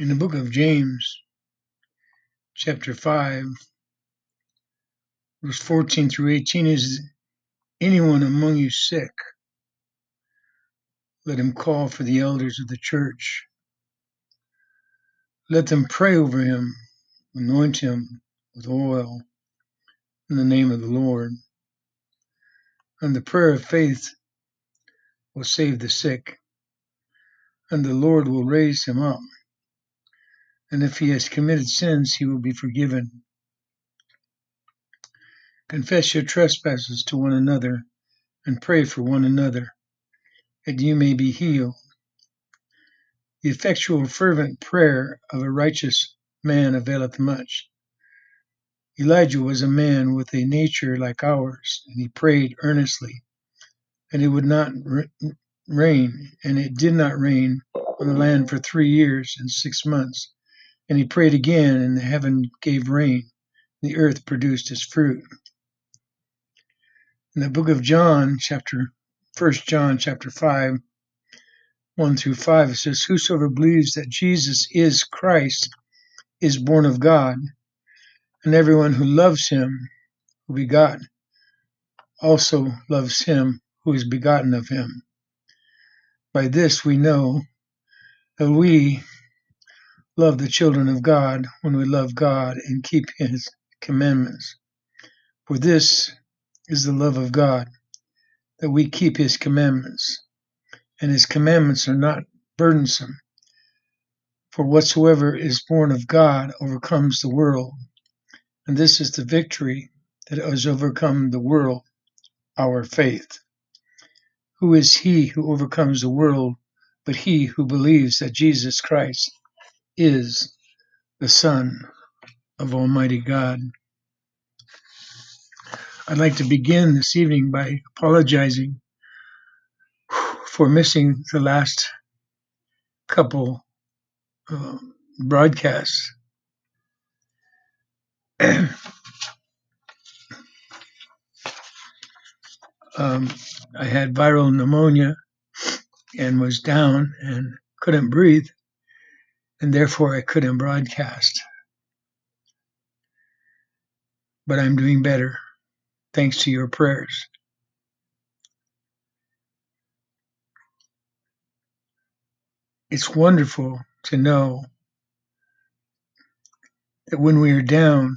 In the book of James, chapter 5, verse 14 through 18, is anyone among you sick? Let him call for the elders of the church. Let them pray over him, anoint him with oil in the name of the Lord. And the prayer of faith will save the sick, and the Lord will raise him up. And if he has committed sins, he will be forgiven. Confess your trespasses to one another and pray for one another, that you may be healed. The effectual, fervent prayer of a righteous man availeth much. Elijah was a man with a nature like ours, and he prayed earnestly, and it would not rain, and it did not rain on the land for three years and six months. And he prayed again, and the heaven gave rain, and the earth produced its fruit. In the book of John, chapter 1 John chapter five, one through five, it says, Whosoever believes that Jesus is Christ is born of God, and everyone who loves him who begot also loves him who is begotten of him. By this we know that we love the children of God when we love God and keep his commandments. For this is the love of God, that we keep his commandments, and his commandments are not burdensome. For whatsoever is born of God overcomes the world, and this is the victory that has overcome the world, our faith. Who is he who overcomes the world but he who believes that Jesus Christ is the Son of Almighty God? I'd like to begin this evening by apologizing for missing the last couple uh, broadcasts. um, I had viral pneumonia and was down and couldn't breathe, and therefore I couldn't broadcast. But I'm doing better thanks to your prayers. It's wonderful to know that when we are down,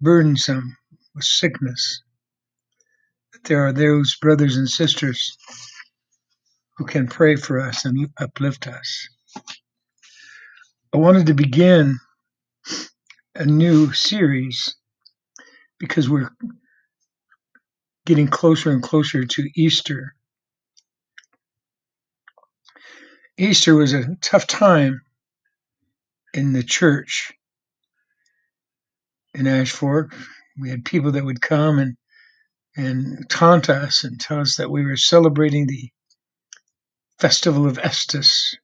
burdensome with sickness, that there are those brothers and sisters who can pray for us and uplift us. I wanted to begin a new series because we're getting closer and closer to Easter. Easter was a tough time in the church in Ash Fork. We had people that would come and and taunt us and tell us that we were celebrating the festival of Estes.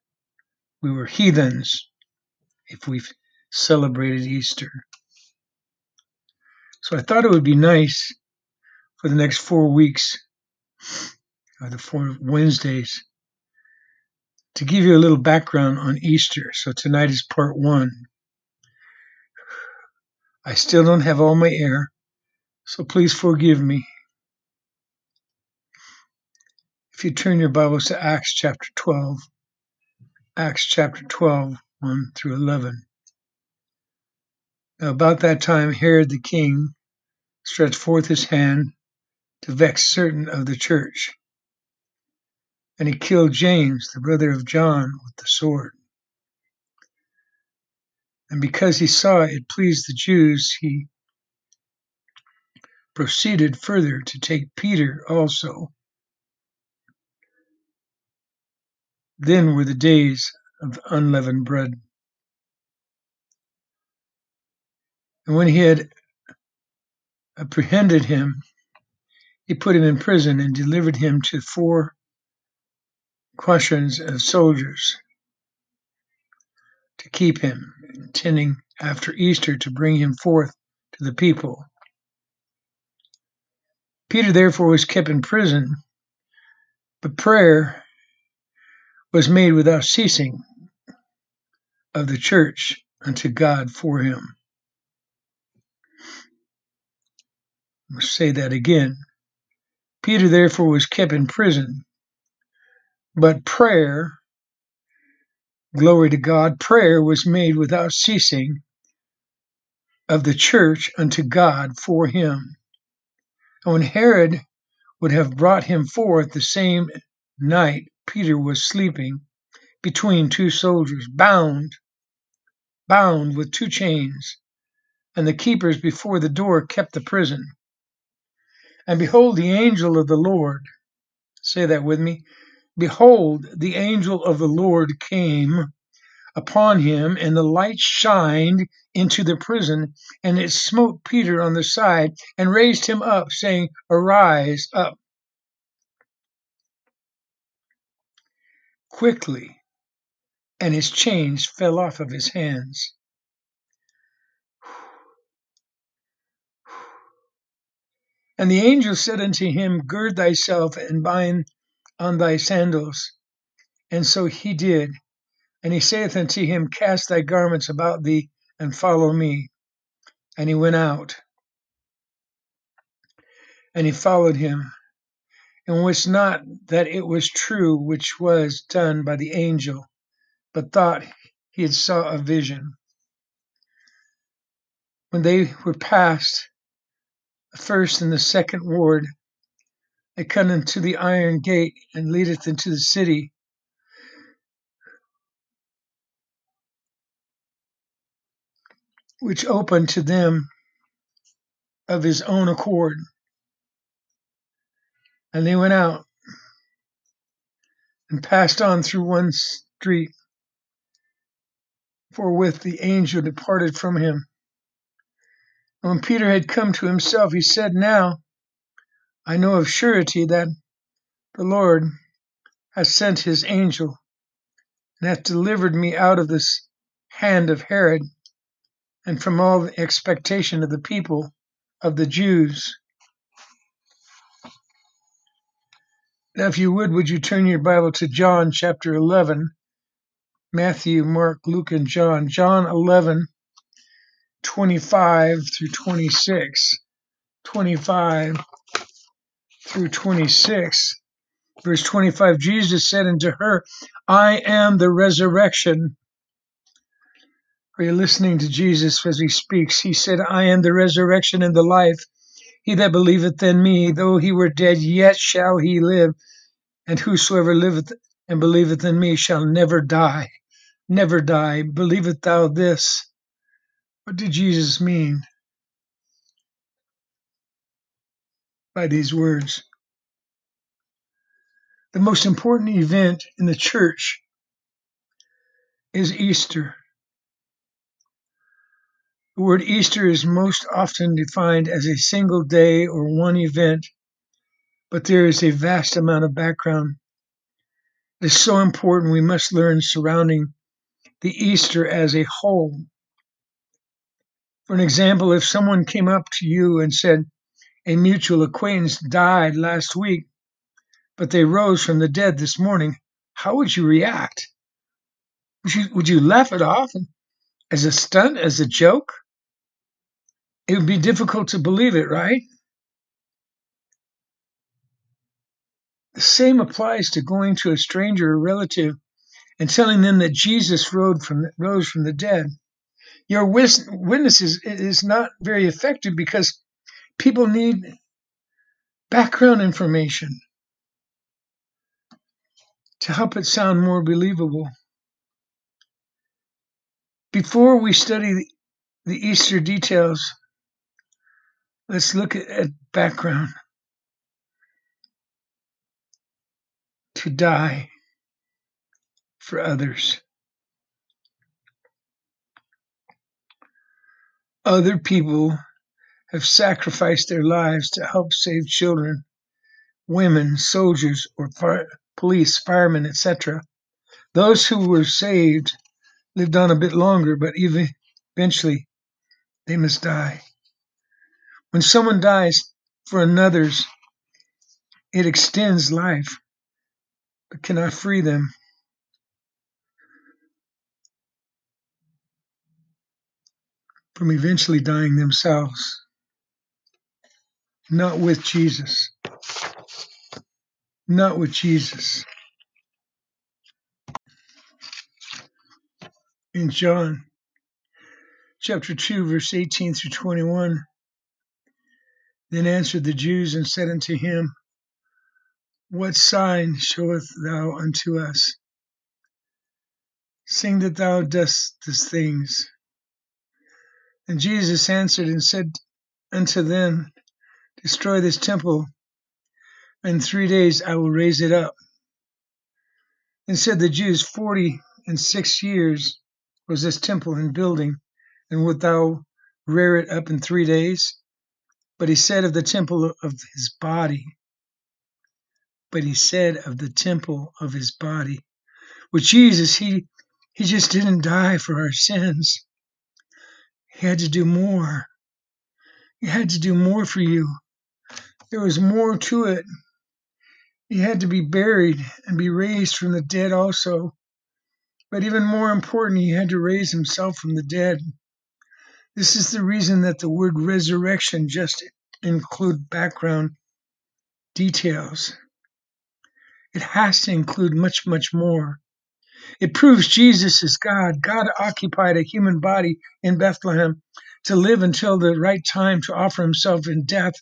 We were heathens if we celebrated Easter. So I thought it would be nice for the next four weeks, or the four Wednesdays, to give you a little background on Easter. So tonight is part one. I still don't have all my air, so please forgive me. If you turn your Bibles to Acts chapter 12, Acts chapter 12, 1 through 11. Now, about that time, Herod the king stretched forth his hand to vex certain of the church, and he killed James, the brother of John, with the sword. And because he saw it pleased the Jews, he proceeded further to take Peter also Then were the days of unleavened bread. And when he had apprehended him, he put him in prison and delivered him to four questions of soldiers to keep him, intending after Easter to bring him forth to the people. Peter therefore was kept in prison, but prayer was made without ceasing of the church unto God for him. I'll say that again. Peter therefore was kept in prison, but prayer, glory to God, prayer was made without ceasing of the church unto God for him. And when Herod would have brought him forth the same night, Peter was sleeping between two soldiers, bound, bound with two chains, and the keepers before the door kept the prison. And behold, the angel of the Lord, say that with me, behold, the angel of the Lord came upon him, and the light shined into the prison, and it smote Peter on the side and raised him up, saying, Arise up. Quickly, and his chains fell off of his hands. And the angel said unto him, Gird thyself and bind on thy sandals. And so he did. And he saith unto him, Cast thy garments about thee and follow me. And he went out. And he followed him, and wist not that it was true which was done by the angel, but thought he had saw a vision. When they were past the first and the second ward, they come into the iron gate and leadeth into the city. Which opened to them of his own accord. And they went out and passed on through one street, forthwith the angel departed from him. And when Peter had come to himself, he said, Now I know of surety that the Lord has sent his angel and hath delivered me out of this hand of Herod and from all the expectation of the people of the Jews. Now, if you would, would you turn your Bible to John chapter 11? Matthew, Mark, Luke, and John. John 11, 25 through 26. 25 through 26. Verse 25 Jesus said unto her, I am the resurrection. Are you listening to Jesus as he speaks? He said, I am the resurrection and the life. He that believeth in me, though he were dead, yet shall he live. And whosoever liveth and believeth in me shall never die. Never die. Believeth thou this? What did Jesus mean by these words? The most important event in the church is Easter. The word Easter is most often defined as a single day or one event, but there is a vast amount of background. It is so important we must learn surrounding the Easter as a whole. For an example, if someone came up to you and said, A mutual acquaintance died last week, but they rose from the dead this morning, how would you react? Would you, would you laugh it off as a stunt, as a joke? It would be difficult to believe it, right? The same applies to going to a stranger or relative and telling them that Jesus rose from the, dead. Your witness is, is not very effective because people need background information to help it sound more believable. Before we study the Easter details, let's look at, background. To die for others. Other people have sacrificed their lives to help save children, women, soldiers, or police, firemen, etc. Those who were saved lived on a bit longer, but even eventually they must die. When someone dies for another's, it extends life, but cannot free them. from eventually dying themselves, not with Jesus. Not with Jesus. In John chapter 2, verse 18 through 21, then answered the Jews and said unto him, What sign showeth thou unto us? Seeing that thou dost these things. And Jesus answered and said unto them, Destroy this temple, and in three days I will raise it up. And said the Jews, Forty and six years was this temple in building, and wilt thou rear it up in three days? But he said of the temple of his body, but he said of the temple of his body. With Jesus, he he just didn't die for our sins. He had to do more. He had to do more for you. There was more to it. He had to be buried and be raised from the dead also. But even more important, he had to raise himself from the dead. This is the reason that the word resurrection just include background details. It has to include much, much more. It proves Jesus is God. God occupied a human body in Bethlehem to live until the right time to offer himself in death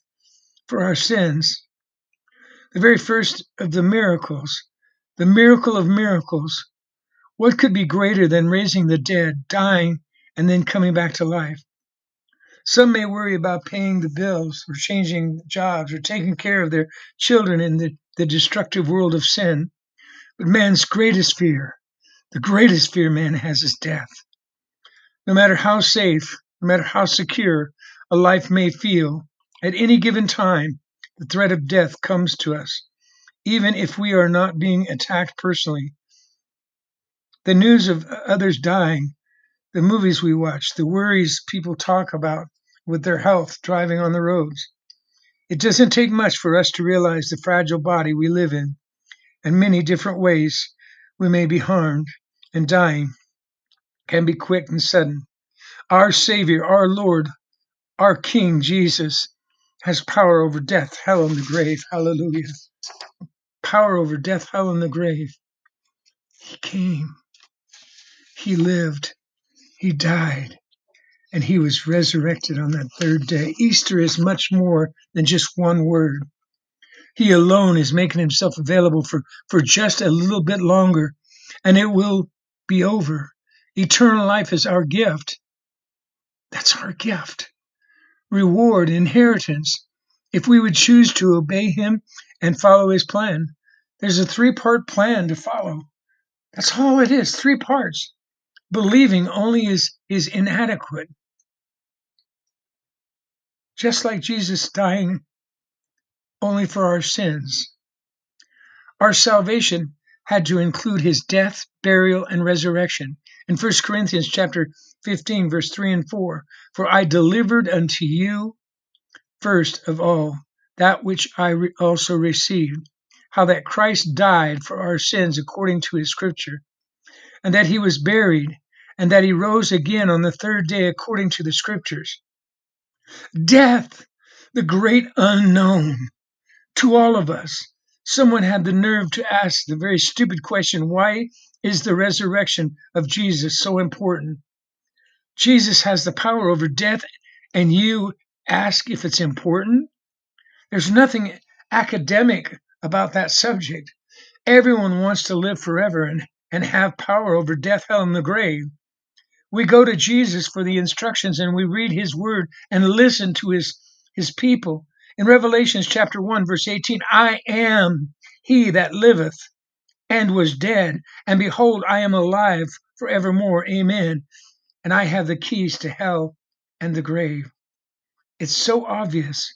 for our sins. The very first of the miracles, the miracle of miracles, what could be greater than raising the dead, dying, and then coming back to life? Some may worry about paying the bills or changing jobs or taking care of their children in the, the destructive world of sin. But man's greatest fear, the greatest fear man has is death. No matter how safe, no matter how secure a life may feel, at any given time, the threat of death comes to us, even if we are not being attacked personally. The news of others dying, the movies we watch, the worries people talk about with their health driving on the roads. It doesn't take much for us to realize the fragile body we live in, and many different ways we may be harmed, and dying can be quick and sudden. Our Savior, our Lord, our King Jesus has power over death, hell, and the grave. Hallelujah. Power over death, hell, and the grave. He came. He lived. He died. And he was resurrected on that third day. Easter is much more than just one word. He alone is making himself available for, for just a little bit longer, and it will be over. Eternal life is our gift. That's our gift. Reward, inheritance, if we would choose to obey him and follow his plan. There's a three part plan to follow. That's all it is three parts believing only is, is inadequate. Just like Jesus dying only for our sins. Our salvation had to include his death, burial, and resurrection. In 1 Corinthians chapter 15, verse 3 and 4, For I delivered unto you first of all that which I re- also received, how that Christ died for our sins according to his scripture, and that he was buried, and that he rose again on the third day according to the scriptures. Death, the great unknown to all of us. Someone had the nerve to ask the very stupid question why is the resurrection of Jesus so important? Jesus has the power over death, and you ask if it's important? There's nothing academic about that subject. Everyone wants to live forever and, and have power over death, hell, and the grave. We go to Jesus for the instructions and we read his word and listen to his, his people. In Revelations chapter 1, verse 18, I am he that liveth and was dead, and behold, I am alive forevermore. Amen. And I have the keys to hell and the grave. It's so obvious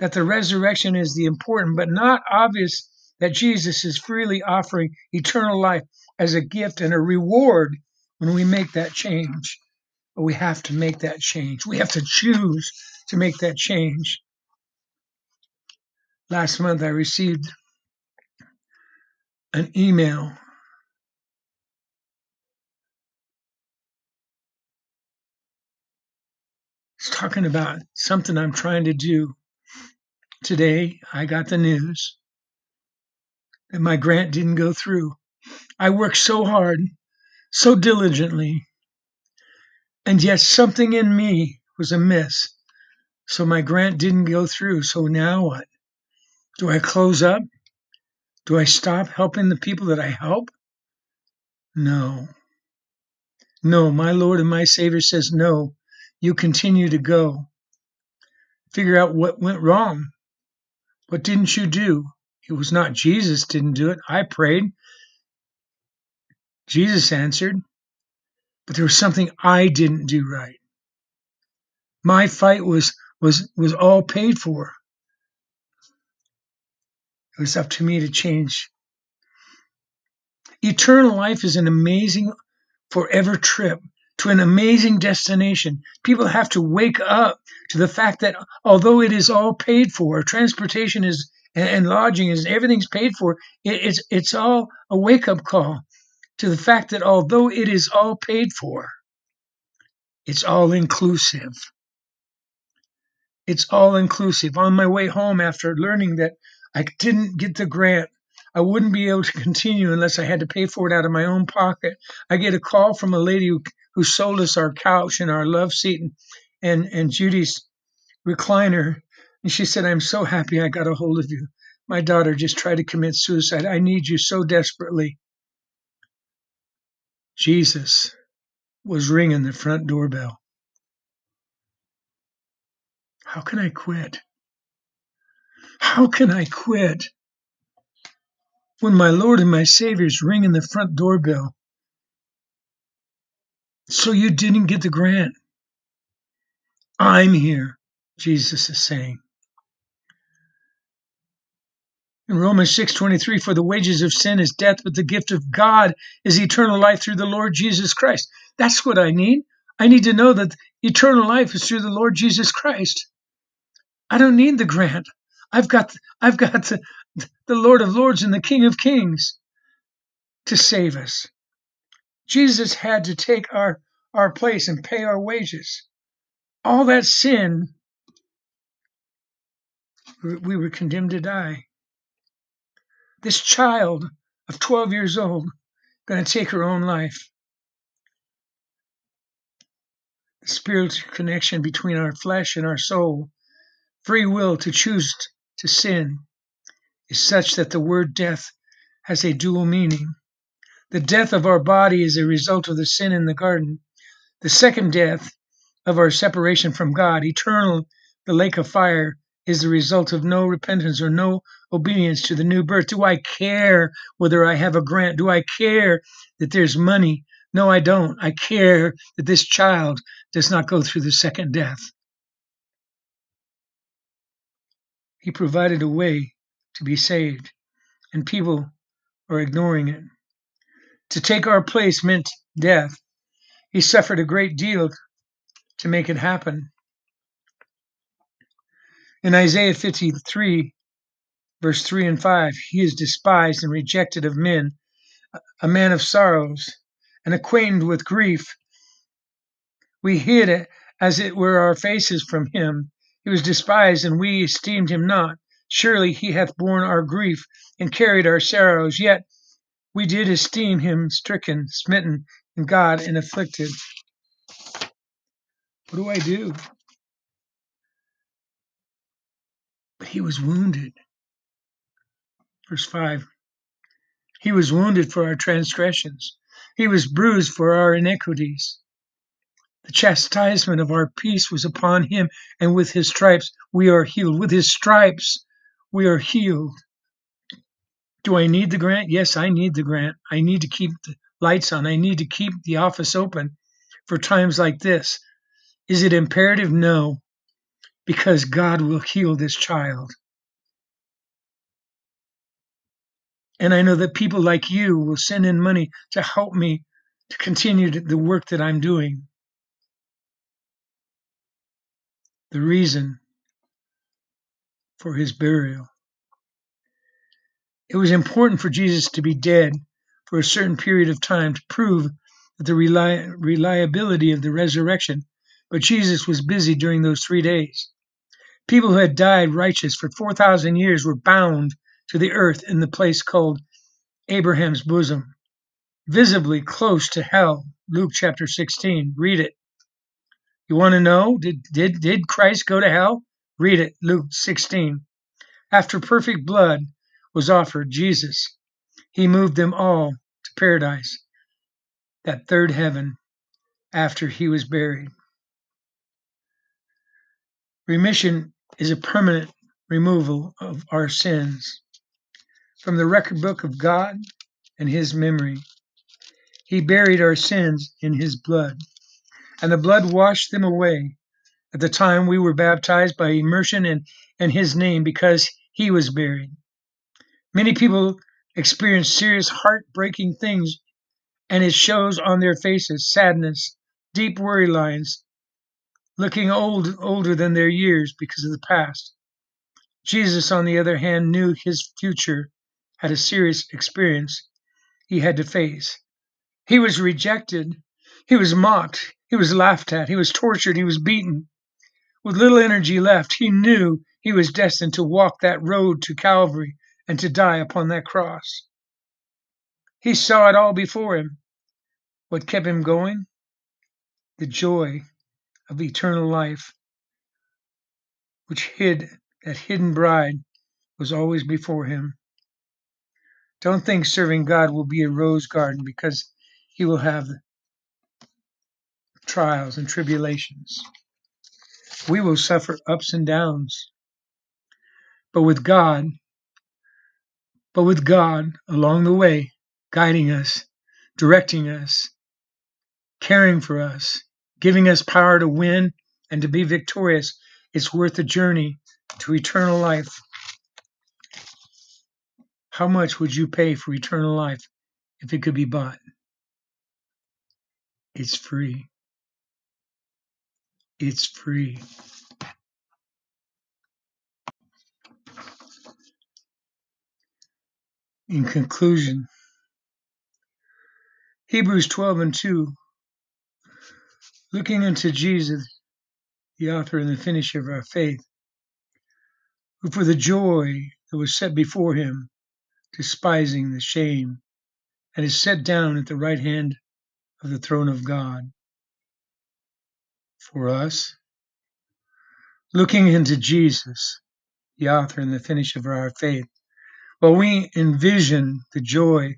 that the resurrection is the important, but not obvious that Jesus is freely offering eternal life as a gift and a reward when we make that change. We have to make that change. We have to choose to make that change. Last month, I received an email It's talking about something I'm trying to do. Today, I got the news that my grant didn't go through. I worked so hard, so diligently, and yet something in me was amiss. So my grant didn't go through. So now what? Do I close up? Do I stop helping the people that I help? No. No, my Lord and my Savior says no. You continue to go. Figure out what went wrong. What didn't you do? It was not Jesus didn't do it. I prayed. Jesus answered. But there was something I didn't do right. My fight was was was all paid for. It was up to me to change. Eternal life is an amazing forever trip to an amazing destination. People have to wake up to the fact that although it is all paid for, transportation is and, lodging is everything's paid for. it's it's all a wake up call to the fact that although it is all paid for, it's all inclusive. It's all inclusive. On my way home after learning that I didn't get the grant I wouldn't be able to continue unless I had to pay for it out of my own pocket. I get a call from a lady who, who sold us our couch and our love seat and, and, and Judy's recliner. And she said, I'm so happy I got a hold of you. My daughter just tried to commit suicide. I need you so desperately. Jesus was ringing the front doorbell. How can I quit? How can I quit? when my Lord and my Savior's ringing the front doorbell. So you didn't get the grant. I'm here, Jesus is saying. In Romans 6:23 for the wages of sin is death but the gift of God is eternal life through the Lord Jesus Christ. That's what I need. I need to know that eternal life is through the Lord Jesus Christ. I don't need the grant. I've got I've got the, the Lord of Lords and the King of Kings to save us. Jesus had to take our, our place and pay our wages. All that sin, we were condemned to die. This child of 12 years old going to take her own life. The spiritual connection between our flesh and our soul, free will to choose to sin, is such that the word death has a dual meaning. The death of our body is a result of the sin in the garden. The second death of our separation from God, eternal, the lake of fire, is the result of no repentance or no obedience to the new birth. Do I care whether I have a grant? Do I care that there's money? No, I don't. I care that this child does not go through the second death. He provided a way to be saved, and people are ignoring it. To take our place meant death. He suffered a great deal to make it happen. In Isaiah 53, verse 3 and 5, he is despised and rejected of men, a man of sorrows and acquainted with grief. We hid it as it were our faces from him. He was despised, and we esteemed him not. Surely he hath borne our grief and carried our sorrows, yet we did esteem him stricken, smitten, and God and afflicted. What do I do? But he was wounded. Verse 5 He was wounded for our transgressions, he was bruised for our iniquities. The chastisement of our peace was upon him, and with his stripes we are healed. With his stripes we are healed. Do I need the grant? Yes, I need the grant. I need to keep the lights on. I need to keep the office open for times like this. Is it imperative? No, because God will heal this child. And I know that people like you will send in money to help me to continue the work that I'm doing. The reason for his burial. It was important for Jesus to be dead for a certain period of time to prove the reliability of the resurrection but Jesus was busy during those three days. People who had died righteous for 4,000 years were bound to the earth in the place called Abraham's bosom, visibly close to hell. Luke chapter 16. Read it. You want to know? Did, did, did Christ go to hell? Read it. Luke 16. After perfect blood was offered, Jesus, he moved them all to paradise, that third heaven, after he was buried. Remission is a permanent removal of our sins from the record book of God and his memory. He buried our sins in his blood, and the blood washed them away. At the time we were baptized by immersion in, in his name because he was buried. Many people experience serious heartbreaking things, and it shows on their faces sadness, deep worry lines, looking old, older than their years because of the past. Jesus, on the other hand, knew his future had a serious experience he had to face. He was rejected, he was mocked, he was laughed at, he was tortured, he was beaten. With little energy left, he knew he was destined to walk that road to Calvary and to die upon that cross. He saw it all before him. What kept him going? The joy of eternal life, which hid that hidden bride was always before him. Don't think serving God will be a rose garden because he will have trials and tribulations. We will suffer ups and downs. But with God, but with God along the way, guiding us, directing us, caring for us, giving us power to win and to be victorious, it's worth the journey to eternal life. How much would you pay for eternal life if it could be bought? It's free. It's free. In conclusion, Hebrews 12 and 2, looking unto Jesus, the author and the finisher of our faith, who for the joy that was set before him, despising the shame, and is set down at the right hand of the throne of God. For us, looking into Jesus, the author and the finisher of our faith, while we envision the joy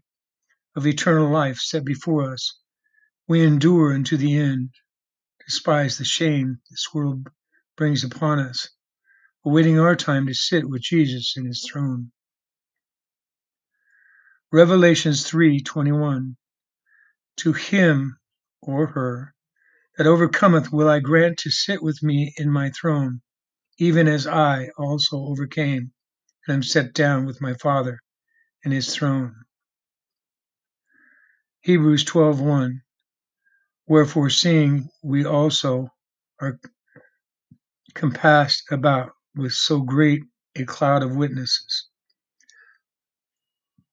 of eternal life set before us, we endure unto the end, despise the shame this world brings upon us, awaiting our time to sit with Jesus in his throne. Revelations 3:21 To him or her that overcometh will I grant to sit with me in my throne, even as I also overcame and am set down with my Father in his throne. Hebrews 12:1 Wherefore seeing we also are compassed about with so great a cloud of witnesses,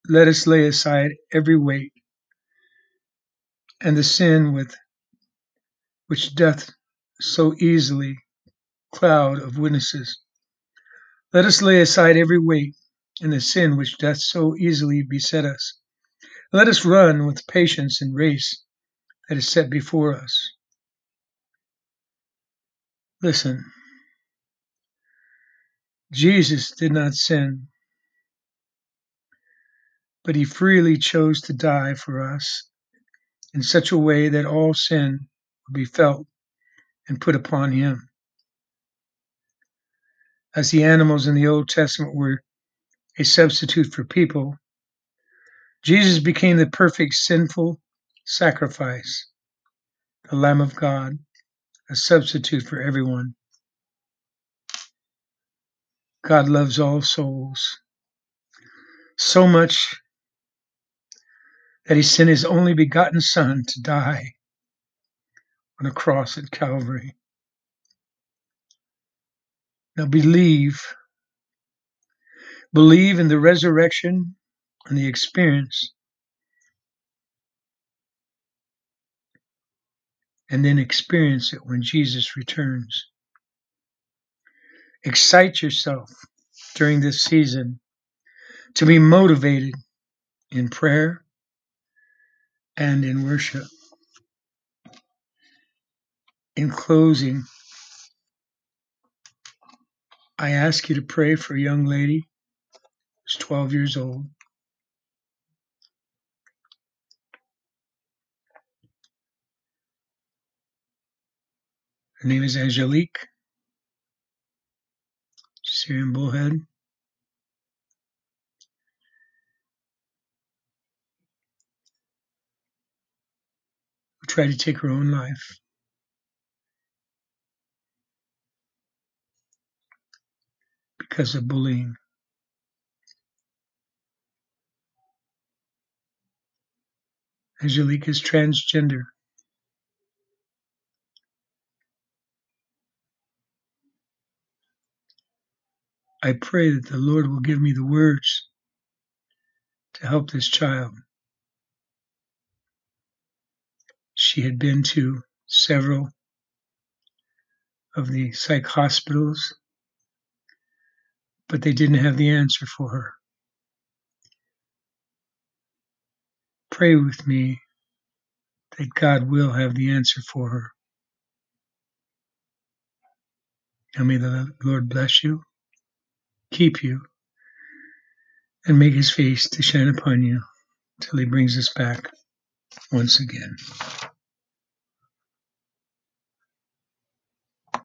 let us lay aside every weight and the sin with which doth so easily cloud of witnesses. Let us lay aside every weight and the sin which doth so easily beset us. Let us run with patience and race that is set before us. Listen, Jesus did not sin, but he freely chose to die for us in such a way that all sin would be felt and put upon him. As the animals in the Old Testament were a substitute for people, Jesus became the perfect sinful sacrifice, the Lamb of God, a substitute for everyone. God loves all souls so much that he sent his only begotten Son to die on a cross at Calvary. Now believe. Believe in the resurrection and the experience. and then experience it when Jesus returns. Excite yourself during this season to be motivated in prayer and in worship. In closing, I ask you to pray for a young lady who's 12 years old. Her name is Angelique. In Bullhead. Tried to take her own life. because of bullying. Angelique is transgender. I pray that the Lord will give me the words to help this child. She had been to several of the psych hospitals, but they didn't have the answer for her. Pray with me that God will have the answer for her. And may the Lord bless you, keep you, and make his face to shine upon you till he brings us back once again.